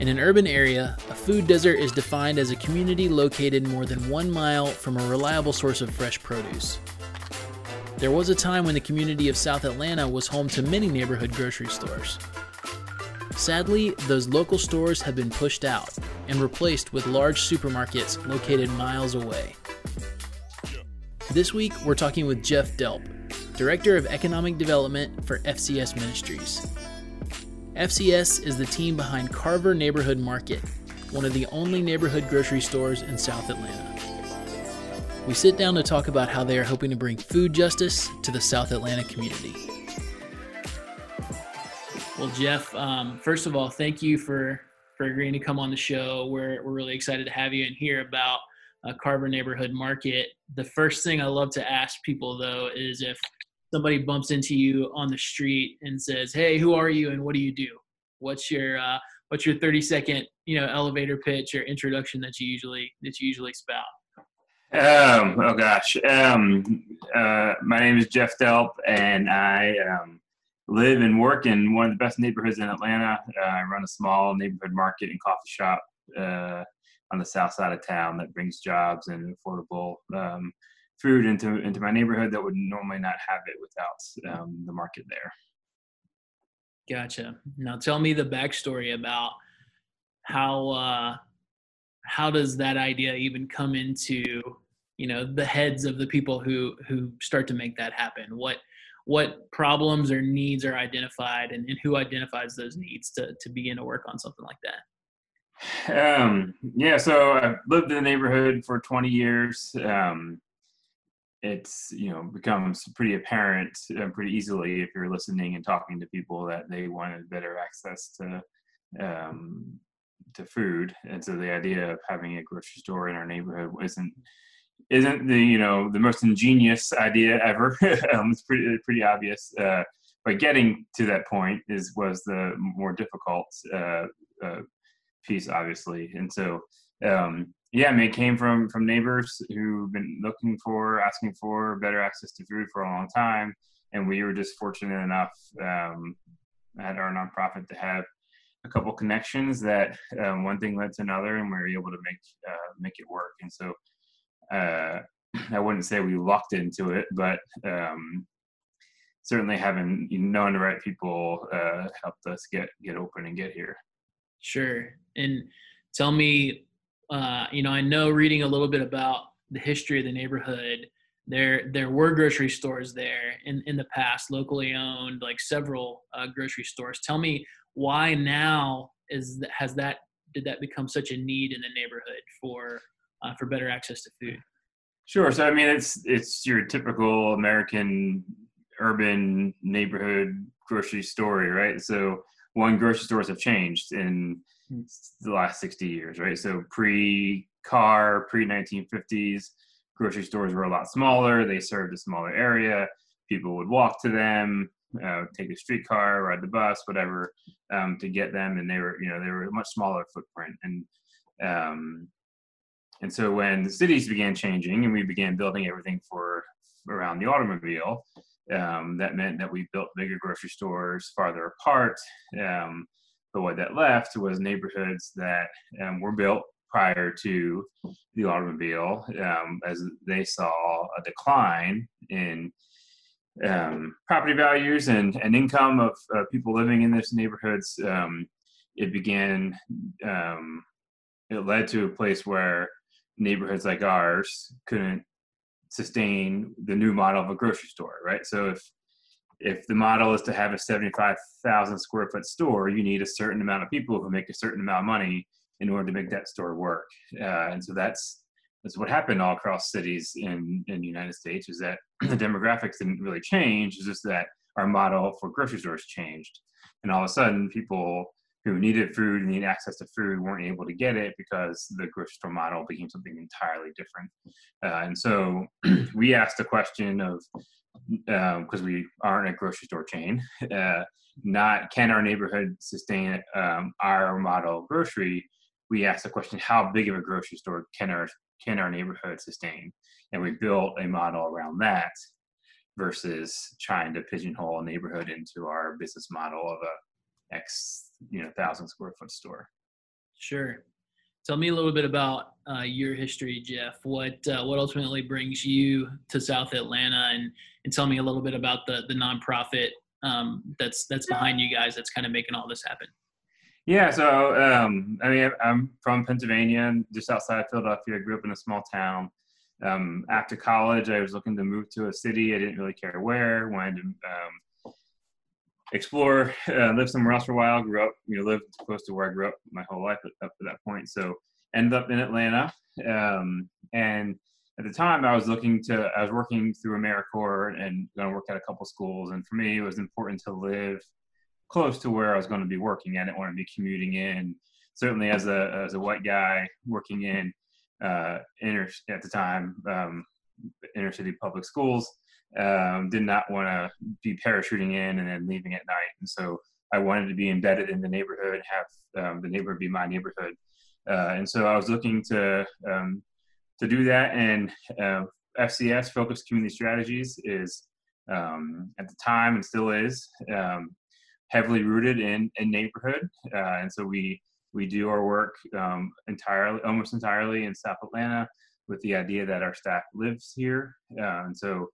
In an urban area, a food desert is defined as a community located more than one mile from a reliable source of fresh produce. There was a time when the community of South Atlanta was home to many neighborhood grocery stores. Sadly, those local stores have been pushed out and replaced with large supermarkets located miles away. This week, we're talking with Jeff Delp, Director of Economic Development for FCS Ministries. FCS is the team behind Carver Neighborhood Market, one of the only neighborhood grocery stores in South Atlanta. We sit down to talk about how they are hoping to bring food justice to the South Atlanta community. Well, Jeff, um, first of all, thank you for for agreeing to come on the show. We're we're really excited to have you and hear about uh, Carver Neighborhood Market. The first thing I love to ask people though is if somebody bumps into you on the street and says, "Hey, who are you and what do you do?" What's your uh, what's your 30 second you know elevator pitch or introduction that you usually that you usually spout? Um, oh gosh. Um, uh, my name is Jeff Delp, and I um, live and work in one of the best neighborhoods in Atlanta. Uh, I run a small neighborhood market and coffee shop uh, on the south side of town that brings jobs and affordable um, food into into my neighborhood that would normally not have it without um, the market there. Gotcha. Now tell me the backstory about how uh, how does that idea even come into you know the heads of the people who who start to make that happen? What what problems or needs are identified and, and who identifies those needs to to begin to work on something like that? Um, yeah, so I've lived in the neighborhood for 20 years. Um, it's you know becomes pretty apparent uh, pretty easily if you're listening and talking to people that they wanted better access to um, to food. And so the idea of having a grocery store in our neighborhood isn't isn't the you know the most ingenious idea ever. Um, it's pretty pretty obvious uh, but getting to that point is was the more difficult uh, uh piece obviously. And so um, yeah, I mean, it came from from neighbors who've been looking for, asking for better access to food for a long time, and we were just fortunate enough um, at our nonprofit to have a couple connections that um, one thing led to another, and we were able to make uh, make it work. And so, uh, I wouldn't say we lucked into it, but um, certainly having known the right people uh, helped us get get open and get here. Sure, and tell me uh, you know, I know reading a little bit about the history of the neighborhood. There, there were grocery stores there in, in the past, locally owned, like several uh, grocery stores. Tell me why now is has that did that become such a need in the neighborhood for uh, for better access to food? Sure. So I mean, it's it's your typical American urban neighborhood grocery story, right? So one grocery stores have changed in the last 60 years, right? So pre car, pre 1950s, grocery stores were a lot smaller. They served a smaller area. People would walk to them, uh, take a streetcar, ride the bus, whatever, um, to get them. And they were, you know, they were a much smaller footprint. And um, and so when the cities began changing and we began building everything for around the automobile, um, that meant that we built bigger grocery stores farther apart. Um, but what that left was neighborhoods that um, were built prior to the automobile um, as they saw a decline in um, property values and, and income of uh, people living in those neighborhoods. Um, it began, um, it led to a place where neighborhoods like ours couldn't sustain the new model of a grocery store, right? So if if the model is to have a 75,000 square foot store, you need a certain amount of people who make a certain amount of money in order to make that store work. Uh, and so that's that's what happened all across cities in in the United States is that the demographics didn't really change. It's just that our model for grocery stores changed, and all of a sudden people who needed food and needed access to food weren't able to get it because the grocery store model became something entirely different. Uh, and so we asked the question of because um, we aren't a grocery store chain, uh, not can our neighborhood sustain um, our model grocery? We asked the question: How big of a grocery store can our can our neighborhood sustain? And we built a model around that versus trying to pigeonhole a neighborhood into our business model of a X you know thousand square foot store. Sure. Tell me a little bit about uh, your history, Jeff. What uh, what ultimately brings you to South Atlanta, and and tell me a little bit about the the nonprofit um, that's that's behind you guys that's kind of making all this happen. Yeah, so um, I mean, I'm from Pennsylvania, just outside Philadelphia. I grew up in a small town. Um, after college, I was looking to move to a city. I didn't really care where. Wanted to um, explore, uh, live somewhere else for a while. Grew up, you know, lived close to where I grew up my whole life up to that point. So ended up in Atlanta, um, and at the time I was looking to I was working through AmeriCorps and going to work at a couple schools and for me it was important to live close to where I was going to be working I didn't want to be commuting in certainly as a as a white guy working in uh, inner at the time um, inner city public schools um, did not want to be parachuting in and then leaving at night and so I wanted to be embedded in the neighborhood have um, the neighborhood be my neighborhood uh, and so I was looking to um, to do that. And uh, FCS, Focused Community Strategies, is um, at the time and still is um, heavily rooted in, in neighborhood. Uh, and so we we do our work um, entirely, almost entirely in South Atlanta, with the idea that our staff lives here. Uh, and so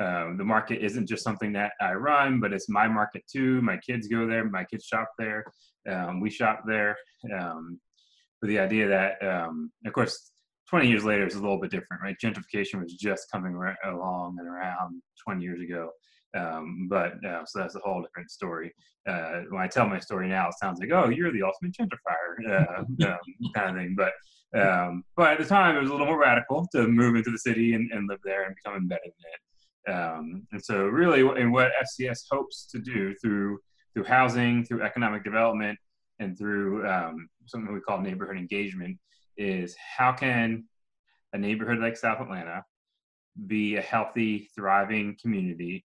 um, the market isn't just something that I run, but it's my market too. My kids go there, my kids shop there, um, we shop there. Um, with the idea that, um, of course, 20 years later is a little bit different, right? Gentrification was just coming along and around 20 years ago. Um, but uh, so that's a whole different story. Uh, when I tell my story now, it sounds like, oh, you're the ultimate gentrifier uh, um, kind of thing. But um, but at the time, it was a little more radical to move into the city and, and live there and become embedded in it. Um, and so, really, and what FCS hopes to do through through housing, through economic development, and through um, something we call neighborhood engagement is how can a neighborhood like South Atlanta be a healthy, thriving community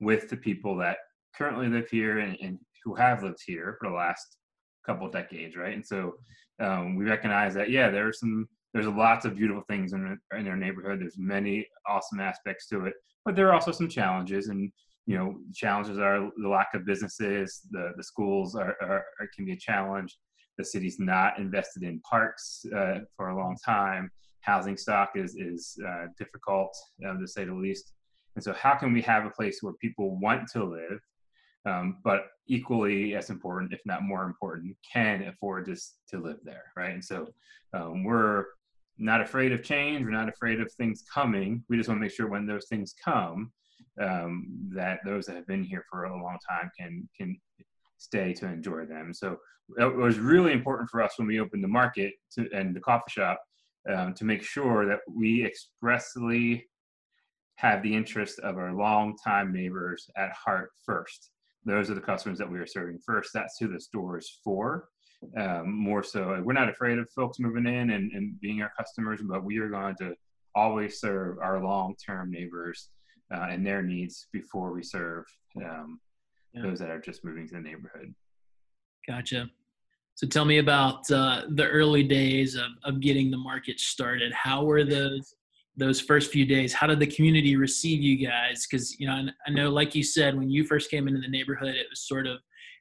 with the people that currently live here and, and who have lived here for the last couple decades, right? And so um, we recognize that yeah, there are some there's lots of beautiful things in, in our neighborhood. There's many awesome aspects to it, but there are also some challenges. And you know, challenges are the lack of businesses. The the schools are, are, are can be a challenge the city's not invested in parks uh, for a long time. Housing stock is is uh, difficult um, to say the least. And so, how can we have a place where people want to live, um, but equally as important, if not more important, can afford to to live there, right? And so, um, we're not afraid of change. We're not afraid of things coming. We just want to make sure when those things come, um, that those that have been here for a long time can can stay to enjoy them. So it was really important for us when we opened the market to, and the coffee shop um, to make sure that we expressly have the interest of our longtime neighbors at heart first. Those are the customers that we are serving first. That's who the store is for. Um, more so, we're not afraid of folks moving in and, and being our customers, but we are going to always serve our long-term neighbors uh, and their needs before we serve um, yeah. those that are just moving to the neighborhood. Gotcha. So tell me about uh, the early days of, of getting the market started. How were those those first few days? How did the community receive you guys? Because you know, I know, like you said, when you first came into the neighborhood, it was sort of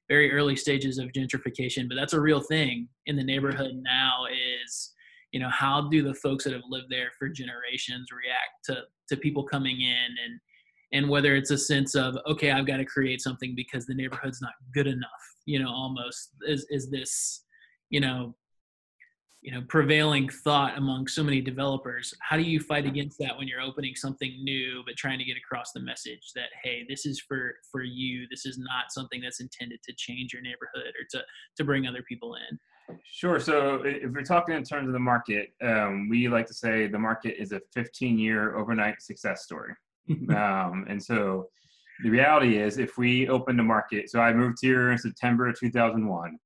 very early stages of gentrification, but that's a real thing in the neighborhood now. Is you know, how do the folks that have lived there for generations react to to people coming in and and whether it's a sense of okay i've got to create something because the neighborhood's not good enough you know almost is is this you know you know prevailing thought among so many developers how do you fight against that when you're opening something new but trying to get across the message that hey this is for for you this is not something that's intended to change your neighborhood or to to bring other people in Sure. So if we're talking in terms of the market, um, we like to say the market is a 15 year overnight success story. um, and so the reality is, if we open the market, so I moved here in September of 2001.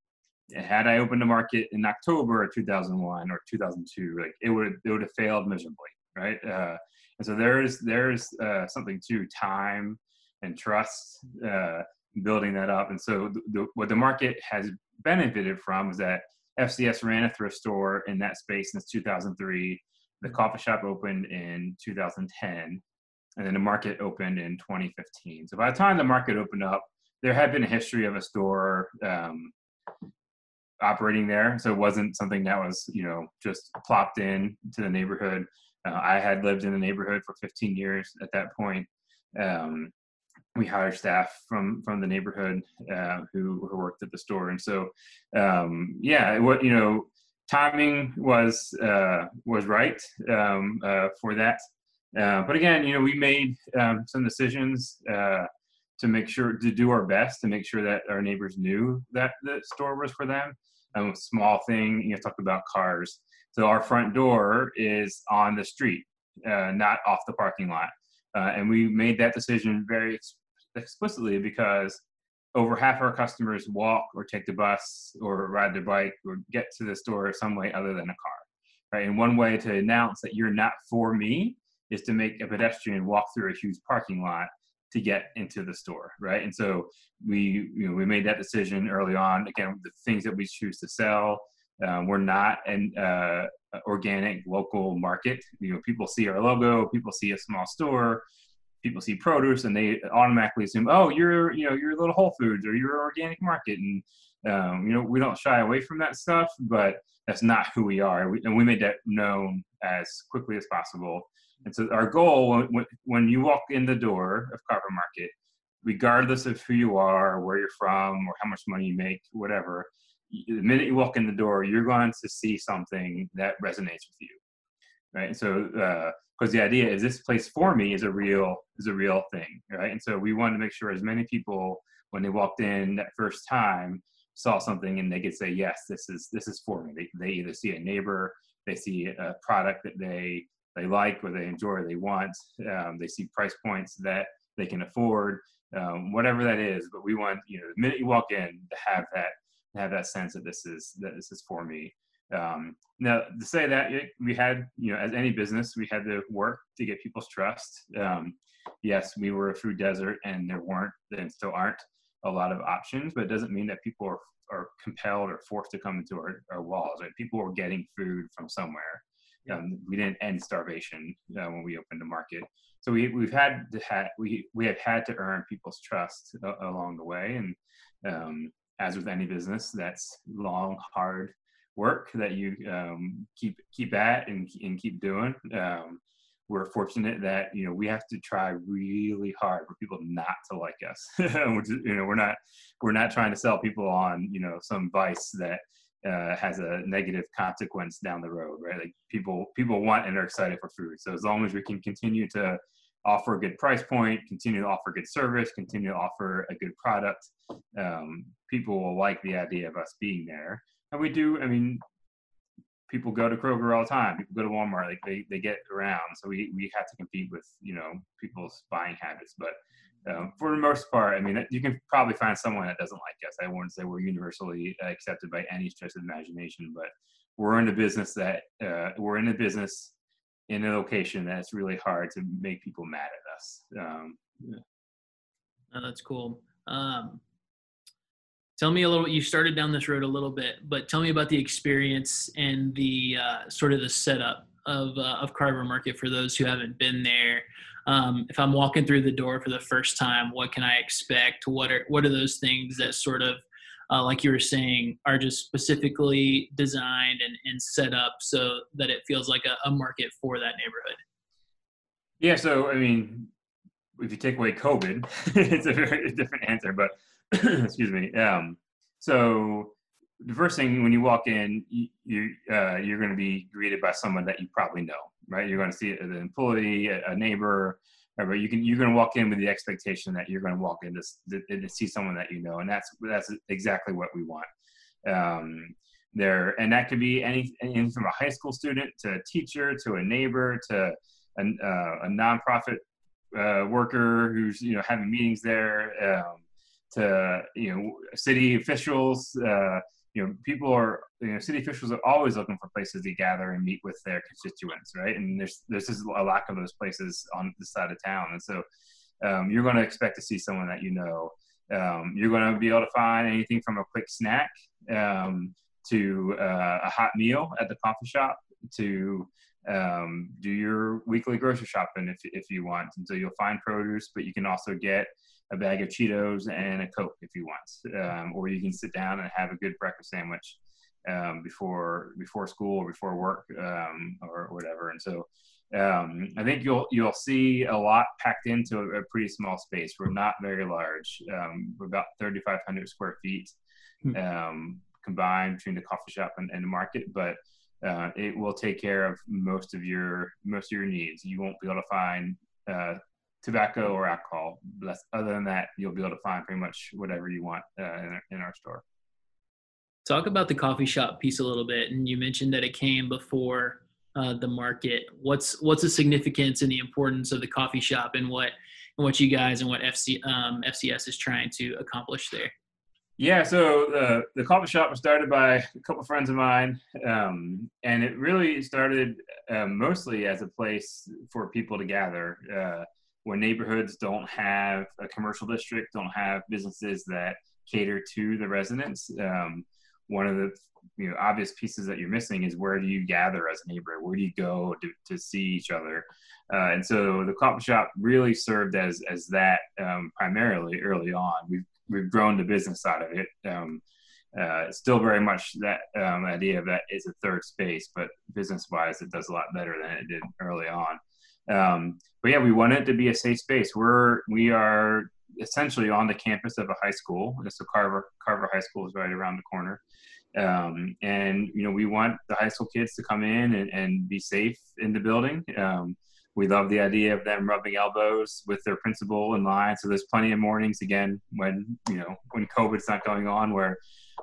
Had I opened the market in October of 2001 or 2002, like it would it would have failed miserably, right? Uh, and so there's there's uh, something to time and trust uh, building that up. And so the, the, what the market has benefited from is that FCS ran a thrift store in that space since 2003. The coffee shop opened in 2010, and then the market opened in 2015. So by the time the market opened up, there had been a history of a store um, operating there. So it wasn't something that was, you know, just plopped in to the neighborhood. Uh, I had lived in the neighborhood for 15 years at that point. Um, we hired staff from from the neighborhood uh, who, who worked at the store, and so um, yeah, what you know, timing was uh, was right um, uh, for that. Uh, but again, you know, we made um, some decisions uh, to make sure to do our best to make sure that our neighbors knew that the store was for them. Um, small thing, you know, talk about cars. So our front door is on the street, uh, not off the parking lot. Uh, and we made that decision very ex- explicitly because over half our customers walk or take the bus or ride their bike or get to the store some way other than a car. Right. And one way to announce that you're not for me is to make a pedestrian walk through a huge parking lot to get into the store, right? And so we you know we made that decision early on. Again, the things that we choose to sell, um, we're not an uh, organic local market. You know, people see our logo, people see a small store, people see produce, and they automatically assume, oh, you're you know you're a little Whole Foods or you're an organic market, and um, you know we don't shy away from that stuff, but that's not who we are, and we made that known as quickly as possible. And so our goal when, when you walk in the door of Carver Market, regardless of who you are, or where you're from, or how much money you make, whatever, the minute you walk in the door, you're going to see something that resonates with you, right? So, because uh, the idea is this place for me is a real is a real thing, right? And so we wanted to make sure as many people when they walked in that first time saw something and they could say, yes, this is this is for me. They they either see a neighbor, they see a product that they they like or they enjoy or they want. Um, they see price points that they can afford, um, whatever that is. But we want you know the minute you walk in to have that have that sense that this is that this is for me. Um, now to say that we had you know as any business we had to work to get people's trust. Um, yes, we were a food desert and there weren't and still aren't a lot of options, but it doesn't mean that people are are compelled or forced to come into our, our walls. Right? People were getting food from somewhere. We didn't end starvation uh, when we opened the market. So we we've had to ha- we we have had to earn people's trust uh, along the way, and um, as with any business, that's long, hard work that you um, keep keep at and and keep doing. Um, we're fortunate that you know we have to try really hard for people not to like us. You know we're not we're not trying to sell people on you know some vice that uh, has a negative consequence down the road, right? Like people people want and are excited for food. So as long as we can continue to offer a good price point, continue to offer good service, continue to offer a good product, um, people will like the idea of us being there. And we do. I mean, people go to Kroger all the time. People go to Walmart. Like they they get around. So we we have to compete with you know people's buying habits, but um, for the most part, I mean, you can probably find someone that doesn't like us. I wouldn't say we're universally accepted by any stretch of imagination, but we're in a business that uh, we're in a business in a location that's really hard to make people mad at us. Um, yeah. oh, that's cool. Um, tell me a little. You started down this road a little bit, but tell me about the experience and the uh, sort of the setup of uh, of Carver Market for those who haven't been there um, if I'm walking through the door for the first time, what can I expect? What are what are those things that sort of uh, like you were saying, are just specifically designed and, and set up so that it feels like a, a market for that neighborhood? Yeah, so I mean, if you take away COVID, it's a very different answer. But excuse me. Um, so the first thing when you walk in, you, you uh, you're going to be greeted by someone that you probably know right? You're going to see an employee, a neighbor, but you can you're going to walk in with the expectation that you're going to walk in to, to, see someone that you know, and that's that's exactly what we want. Um, there, and that could be any anything from a high school student to a teacher to a neighbor to a, uh, a nonprofit uh, worker who's you know having meetings there um, to you know city officials. Uh, you know, people are, you know, city officials are always looking for places to gather and meet with their constituents, right? And there's there's just a lack of those places on the side of town, and so um, you're going to expect to see someone that you know. Um, you're going to be able to find anything from a quick snack um, to uh, a hot meal at the coffee shop to um, do your weekly grocery shopping if, if you want. And so you'll find produce, but you can also get a bag of Cheetos and a Coke if you want. Um, or you can sit down and have a good breakfast sandwich um, before before school or before work um, or whatever. And so um, I think you'll you'll see a lot packed into a, a pretty small space. We're not very large. Um, we're about 3,500 square feet hmm. combined between the coffee shop and, and the market, but uh, it will take care of most of your most of your needs. You won't be able to find uh, tobacco or alcohol. But other than that, you'll be able to find pretty much whatever you want uh, in, our, in our store. Talk about the coffee shop piece a little bit, and you mentioned that it came before uh, the market. What's what's the significance and the importance of the coffee shop, and what and what you guys and what FC, um, FCS is trying to accomplish there? Yeah, so the the coffee shop was started by a couple of friends of mine, um, and it really started uh, mostly as a place for people to gather. When neighborhoods don't have a commercial district, don't have businesses that cater to the residents, um, one of the you know obvious pieces that you're missing is where do you gather as a neighbor? Where do you go to, to see each other? Uh, and so the coffee shop really served as as that um, primarily early on. We've we've grown the business side of it. Um, uh, still very much that um, idea of that is a third space, but business wise, it does a lot better than it did early on. Um, but yeah, we want it to be a safe space. We're we are essentially on the campus of a high school. So Carver Carver High School is right around the corner. Um, and you know we want the high school kids to come in and, and be safe in the building. Um, we love the idea of them rubbing elbows with their principal in line. So there's plenty of mornings again when you know when COVID's not going on where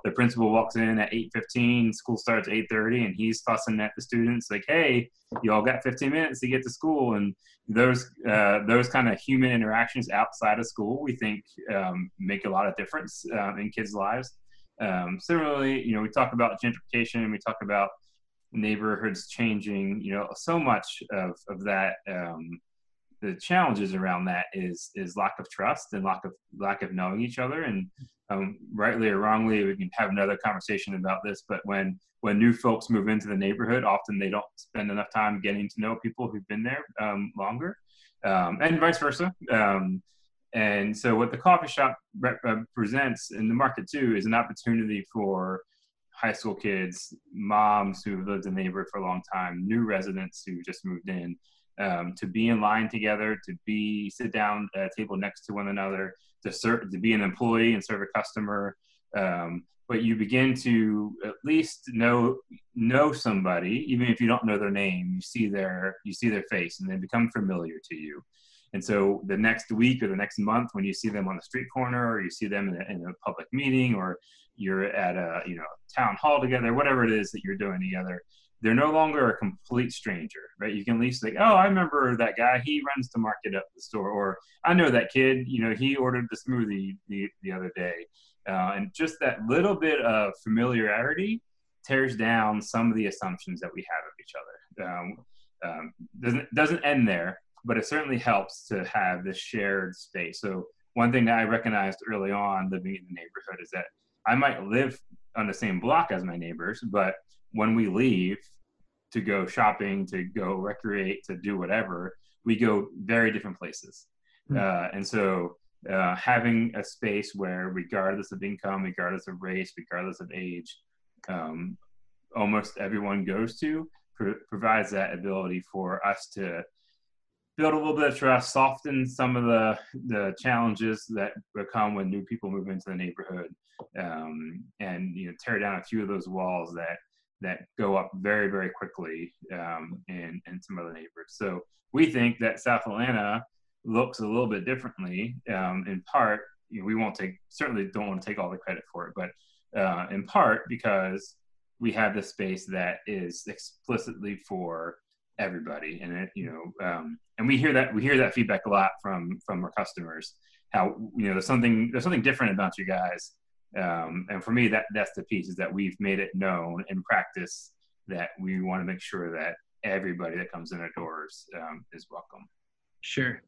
the principal walks in at 8:15, school starts 8:30, and he's fussing at the students like, "Hey, you all got 15 minutes to get to school." And those uh, those kind of human interactions outside of school, we think, um, make a lot of difference uh, in kids' lives. Um, similarly, you know, we talk about gentrification and we talk about neighborhoods changing. You know, so much of of that. Um, the challenges around that is is lack of trust and lack of lack of knowing each other. And um, rightly or wrongly we can have another conversation about this but when when new folks move into the neighborhood often they don't spend enough time getting to know people who've been there um, longer um, and vice versa. Um, and so what the coffee shop represents in the market too is an opportunity for high school kids, moms who have lived in the neighborhood for a long time, new residents who just moved in, um, to be in line together, to be sit down at a table next to one another, to serve, to be an employee and serve a customer. Um, but you begin to at least know know somebody, even if you don't know their name. You see their you see their face, and they become familiar to you. And so the next week or the next month, when you see them on the street corner, or you see them in a, in a public meeting, or you're at a you know town hall together, whatever it is that you're doing together, they're no longer a complete stranger, right? You can at least like, oh, I remember that guy. He runs the market up the store, or I know that kid. You know, he ordered the smoothie the the other day, uh, and just that little bit of familiarity tears down some of the assumptions that we have of each other. Um, um, doesn't doesn't end there, but it certainly helps to have this shared space. So one thing that I recognized early on living in the neighborhood is that I might live on the same block as my neighbors, but when we leave to go shopping, to go recreate, to do whatever, we go very different places. Mm-hmm. Uh, and so uh, having a space where, regardless of income, regardless of race, regardless of age, um, almost everyone goes to pr- provides that ability for us to build a little bit of trust, soften some of the the challenges that come when new people move into the neighborhood, um, and you know tear down a few of those walls that that go up very, very quickly um, in, in some other neighborhoods. So we think that South Atlanta looks a little bit differently. Um, in part, you know, we won't take certainly don't want to take all the credit for it, but uh, in part because we have this space that is explicitly for everybody, and it you know, um, and we hear that we hear that feedback a lot from from our customers. How you know there's something there's something different about you guys Um, and for me, that that's the piece is that we've made it known in practice that we want to make sure that everybody that comes in our doors um, is welcome. Sure.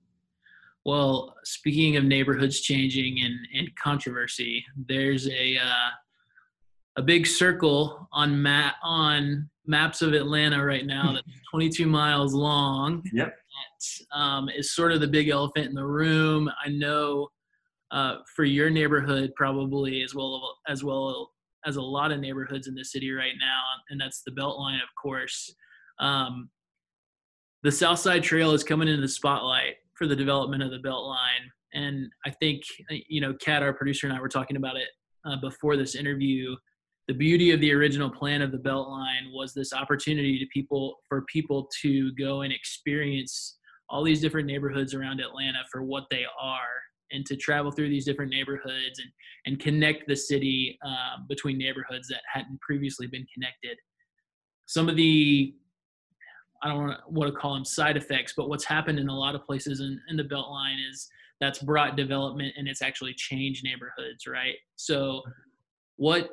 Well, speaking of neighborhoods changing and, and controversy, there's a uh, a big circle on map on maps of Atlanta right now that's 22 miles long. Yep. That um, is sort of the big elephant in the room. I know uh, for your neighborhood probably as well as well as a lot of neighborhoods in the city right now, and that's the Beltline, of course. Um, the South Side Trail is coming into the spotlight for the development of the Beltline, and I think you know, Kat, our producer, and I were talking about it uh, before this interview the beauty of the original plan of the beltline was this opportunity to people for people to go and experience all these different neighborhoods around atlanta for what they are and to travel through these different neighborhoods and, and connect the city um, between neighborhoods that hadn't previously been connected some of the i don't want to call them side effects but what's happened in a lot of places in, in the beltline is that's brought development and it's actually changed neighborhoods right so what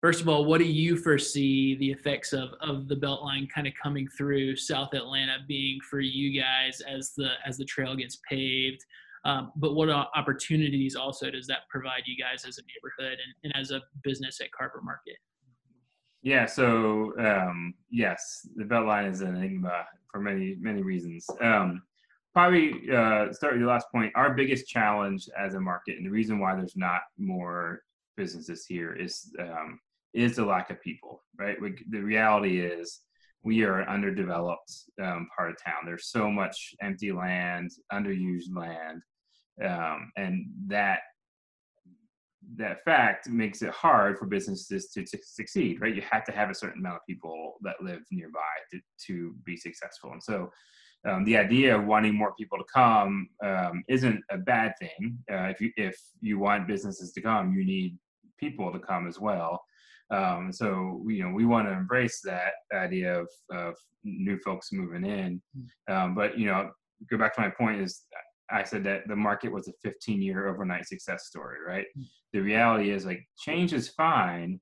first of all, what do you foresee the effects of of the Beltline kind of coming through South Atlanta being for you guys as the as the trail gets paved? Um, but what opportunities also does that provide you guys as a neighborhood and, and as a business at Carver Market? Yeah, so um, yes, the Beltline is an enigma for many many reasons. Um, probably uh, start with your last point. Our biggest challenge as a market, and the reason why there's not more businesses here, is um, is the lack of people, right? We, the reality is we are an underdeveloped um, part of town. There's so much empty land, underused land, um, and that that fact makes it hard for businesses to, to, succeed, right? You have to have a certain amount of people that live nearby to, to be successful. And so um, the idea of wanting more people to come um, isn't a bad thing. Uh, if you if you want businesses to come, you need people to come as well. Um, so you know we want to embrace that idea of, of new folks moving in. Hmm. Um, but you know, go back to my point is I said that the market was a 15 year overnight success story, right? Hmm. The reality is like change is fine.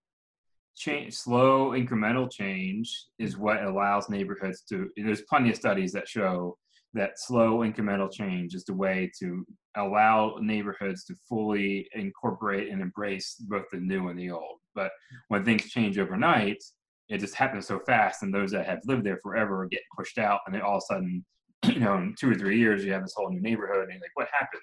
Change, slow incremental change is hmm. what allows neighborhoods to. There's plenty of studies that show that slow incremental change is the way to allow neighborhoods to fully incorporate and embrace both the new and the old. But when things change overnight, it just happens so fast, and those that have lived there forever get pushed out, and then all of a sudden, you know, in two or three years, you have this whole new neighborhood, and you're like, what happened,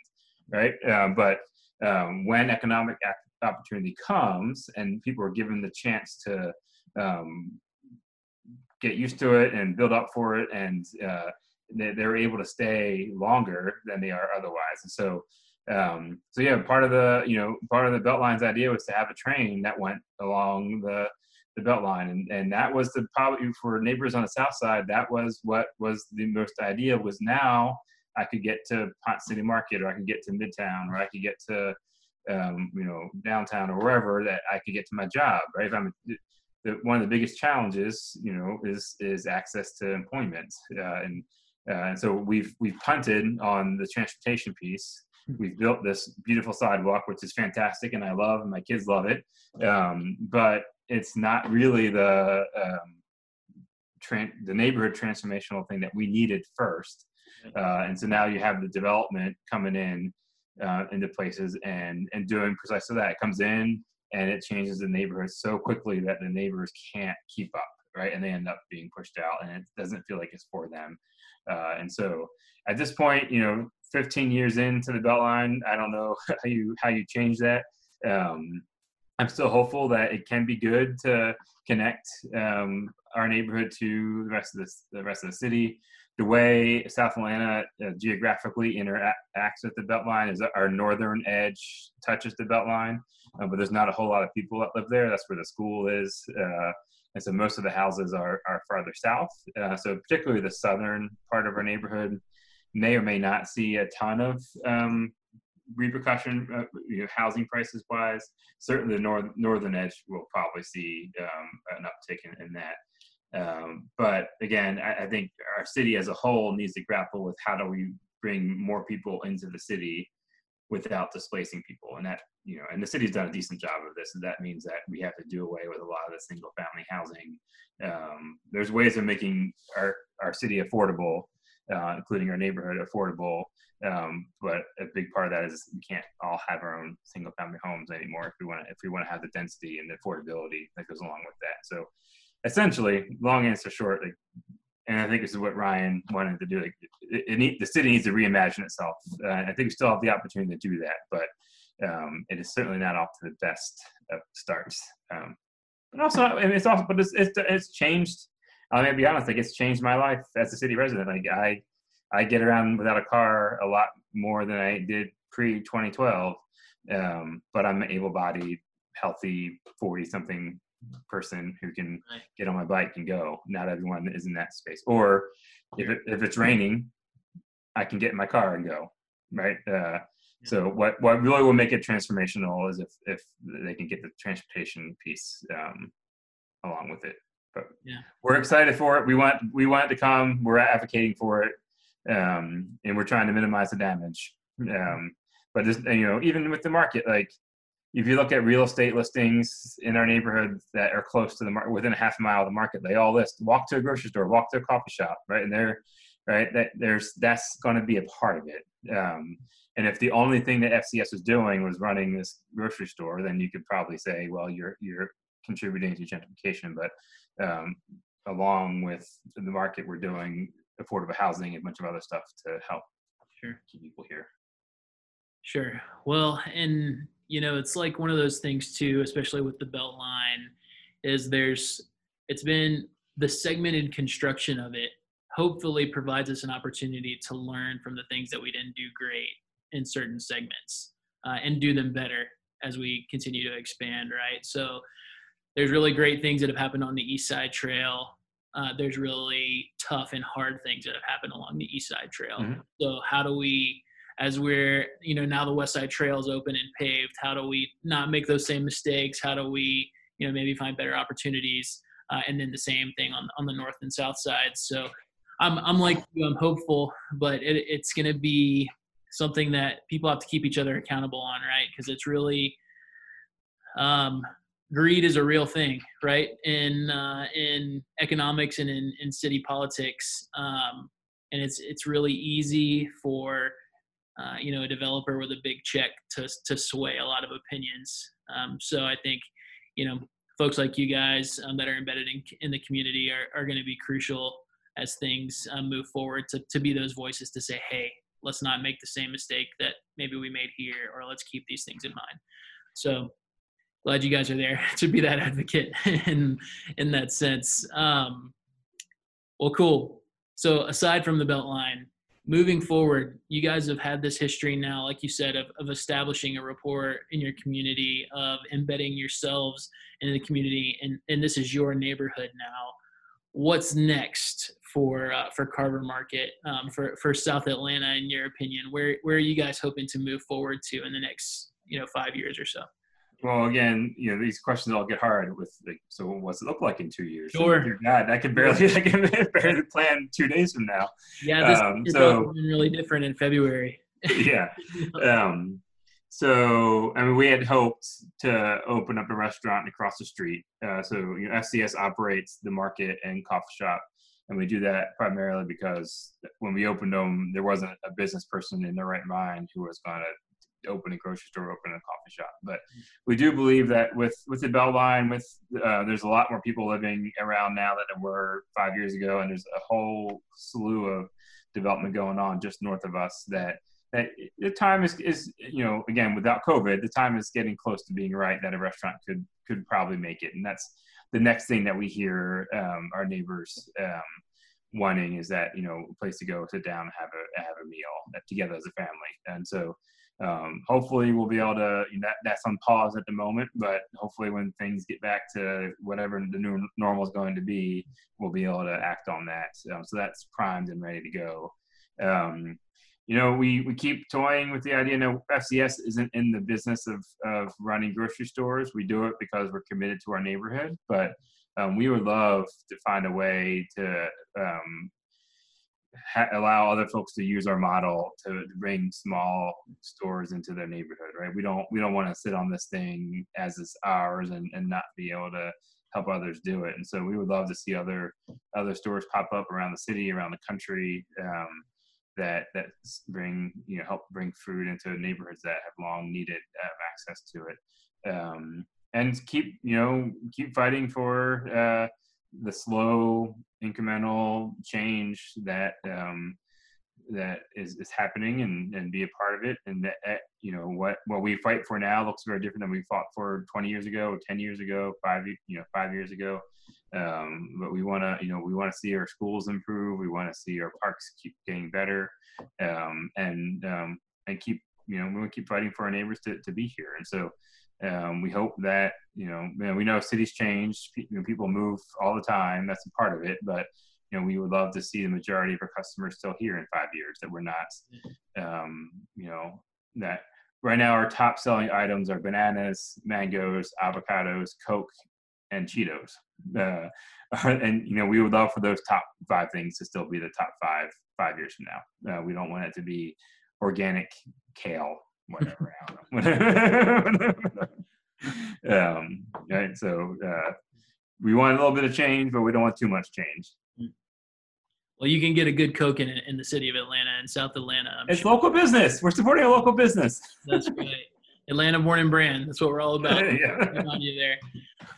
right? Um, but um, when economic opportunity comes, and people are given the chance to um, get used to it and build up for it, and uh, they're able to stay longer than they are otherwise. And so, um, so yeah, part of the you know part of the Beltline's idea was to have a train that went along the the Beltline, and and that was the probably for neighbors on the south side. That was what was the most idea was now I could get to Ponce City Market, or I could get to Midtown, or I could get to um, you know downtown or wherever that I could get to my job. Right? If I'm the, one of the biggest challenges, you know, is is access to employment, uh, and uh, and so we've we've punted on the transportation piece. Hmm. We've built this beautiful sidewalk, which is fantastic, and I love, and my kids love it. Um, but it's not really the um, tra- the neighborhood transformational thing that we needed first. Uh, and so now you have the development coming in uh, into places and and doing precisely that. It comes in and it changes the neighborhood so quickly that the neighbors can't keep up, right? And they end up being pushed out, and it doesn't feel like it's for them. Uh, and so at this point, you know, 15 years into the Beltline, I don't know how you how you change that. Um, I'm still hopeful that it can be good to connect um, our neighborhood to the rest of the, the rest of the city. The way South Atlanta uh, geographically interacts with the Beltline is our northern edge touches the Beltline, uh, but there's not a whole lot of people that live there. That's where the school is. Uh, and so most of the houses are, are farther south. Uh, so particularly the southern part of our neighborhood may or may not see a ton of um, repercussion, uh, you know, housing prices wise. Certainly the north, northern edge will probably see um, an uptick in, in that. Um, but again, I, I, think our city as a whole needs to grapple with how do we bring more people into the city without displacing people. And that, you know, and the city's done a decent job of this. And that means that we have to do away with a lot of the single family housing. Um, there's ways of making our, our city affordable, uh, including our neighborhood affordable. Um, but a big part of that is we can't all have our own single family homes anymore if we want to, if we want to have the density and the affordability that goes along with that. So essentially, long answer short, like, and I think this is what Ryan wanted to do. Like, it, it the city needs to reimagine itself. Uh, I think we still have the opportunity to do that, but um, it is certainly not off to the best of starts. Um, and also, I mean, it's also, but it's, it's, it's changed. I mean, to be honest, like it's changed my life as a city resident. Like I, I get around without a car a lot more than I did pre 2012. Um, but I'm an able-bodied, healthy, 40-something person who can Right. get on my bike and go. Not everyone is in that space. Or if it, if it's raining, I can get in my car and go. Right. Uh, so what what really will make it transformational is if if they can get the transportation piece um, along with it. But Yeah. we're excited for it. We want we want it to come. We're advocating for it, um, and we're trying to minimize the damage. Um, but this, you know, even with the market, like if you look at real estate listings in our neighborhood that are close to the market, within a half mile of the market, they all list walk to a grocery store, walk to a coffee shop, right? And they're right that there's that's going to be a part of it. Um, and if the only thing that FCS was doing was running this grocery store, then you could probably say, well, you're you're contributing to gentrification. But um, along with the market, we're doing affordable housing and a bunch of other stuff to help Sure. keep people here. Sure. Well, and you know, it's like one of those things too, especially with the belt line, is there's it's been the segmented construction of it hopefully provides us an opportunity to learn from the things that we didn't do great in certain segments uh, and do them better as we continue to expand right? So there's really great things that have happened on the east side trail. Uh, there's really tough and hard things that have happened along the east side trail. Mhm. so how do we as we're you know now the west side trail is open and paved how do we not make those same mistakes? How do we you know maybe find better opportunities? Uh, and then the same thing on on the north and south sides so i'm i'm like you i'm hopeful but it, it's going to be something that people have to keep each other accountable on right? Because it's really um greed is a real thing right? In uh, in economics and in, in city politics um, and it's it's really easy for uh, you know a developer with a big check to to sway a lot of opinions. Um, so I think you know folks like you guys um, that are embedded in in the community are are going to be crucial as things um, move forward to to be those voices to say, hey, let's not make the same mistake that maybe we made here, or let's keep these things in mind. So glad you guys are there to be that advocate in in that sense. Um, well, cool. So aside from the belt line, moving forward, you guys have had this history now, like you said, of, of establishing a rapport in your community, of embedding yourselves in the community, and, and this is your neighborhood now. What's next for uh, for Carver Market um, for for South Atlanta, in your opinion? Where where are you guys hoping to move forward to in the next you know five years or so? Well, again, you know, these questions all get hard with like, so what's it look like in two years? Sure. God, I can barely, I can barely plan two days from now. Yeah, this Um, so- really different in February. yeah. Um, so, I mean, we had hoped to open up a restaurant across the street. Uh, so, you know, FCS operates the market and coffee shop, and we do that primarily because when we opened them, there wasn't a business person in their right mind who was going to open a grocery store, open a coffee shop. But we do believe that with with the Beltline, with uh, there's a lot more people living around now than there were five years ago, and there's a whole slew of development going on just north of us that that the time is is you know again without COVID, the time is getting close to being right that a restaurant could could probably make it, and that's the next thing that we hear um, our neighbors um, wanting is that you know a place to go sit down and have a have a meal together as a family, and so. Um, hopefully we'll be able to you know, that, that's on pause at the moment but hopefully when things get back to whatever the new normal is going to be we'll be able to act on that um, so that's primed and ready to go um, you know, we, we keep toying with the idea. No, FCS isn't in the business of, of running grocery stores. We do it because we're committed to our neighborhood, but um, we would love to find a way to um, ha- allow other folks to use our model to bring small stores into their neighborhood, right? We don't we don't want to sit on this thing as it's ours and, and not be able to help others do it. And so we would love to see other other stores pop up around the city, around the country. Um, that that bring you know help bring food into neighborhoods that have long needed uh, access to it um, and keep you know keep fighting for uh, the slow incremental change that um, that is, is happening and, and be a part of it. And that uh, you know what what we fight for now looks very different than we fought for 20 years ago 10 years ago five you know five years ago. Um, but we want to you know we want to see our schools improve. We want to see our parks keep getting better um, and um, and keep you know we want to keep fighting for our neighbors to, to be here. And so um, we hope that you know, we know cities change, people move all the time. That's a part of it, but you know, we would love to see the majority of our customers still here in five years. That we're not, um, you know, that right now our top selling items are bananas, mangoes, avocados, Coke, and Cheetos. Uh, and you know, we would love for those top five things to still be the top five five years from now. Uh, we don't want it to be organic kale whatever. um, right. So uh, we want a little bit of change, but we don't want too much change. Well, you can get a good Coke in, in the city of Atlanta and South Atlanta. I'm it's sure. local business. We're supporting a local business. That's right. Atlanta born and brand. That's what we're all about. yeah. on you there.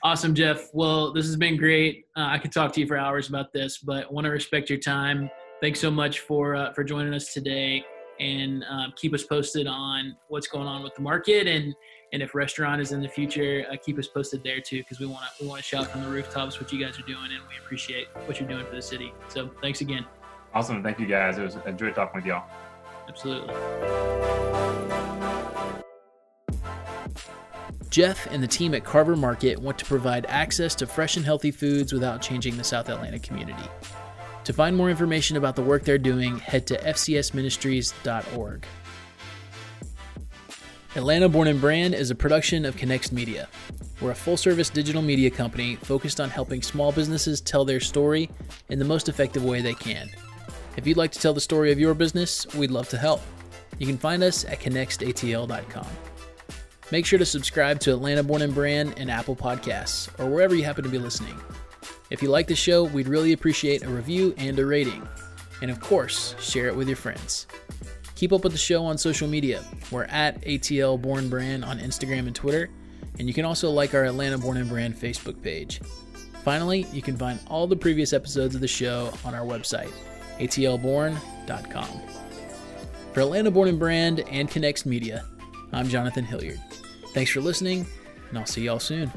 Awesome, Jeff. Well, this has been great. Uh, I could talk to you for hours about this, but want to respect your time. Thanks so much for uh, for joining us today and um, keep us posted on what's going on with the market and and if restaurant is in the future, uh, keep us posted there too because we want to we want to shout from the rooftops what you guys are doing and we appreciate what you're doing for the city. So thanks again. Awesome, thank you guys. It was a enjoyed talking with y'all. Absolutely. Jeff and the team at Carver Market want to provide access to fresh and healthy foods without changing the South Atlanta community. To find more information about the work they're doing, head to fcsministries.org. Atlanta Born and Brand is a production of Connext Media. We're a full service digital media company focused on helping small businesses tell their story in the most effective way they can. If you'd like to tell the story of your business, we'd love to help. You can find us at connextatl.com. Make sure to subscribe to Atlanta Born and Brand in Apple Podcasts or wherever you happen to be listening. If you like the show, we'd really appreciate a review and a rating. And of course, share it with your friends. Keep up with the show on social media. We're at ATL Born Brand on Instagram and Twitter, and you can also like our Atlanta Born and Brand Facebook page. Finally, you can find all the previous episodes of the show on our website, atlborn.com. For Atlanta Born and Brand and Connext Media, I'm Jonathan Hilliard. Thanks for listening, and I'll see y'all soon.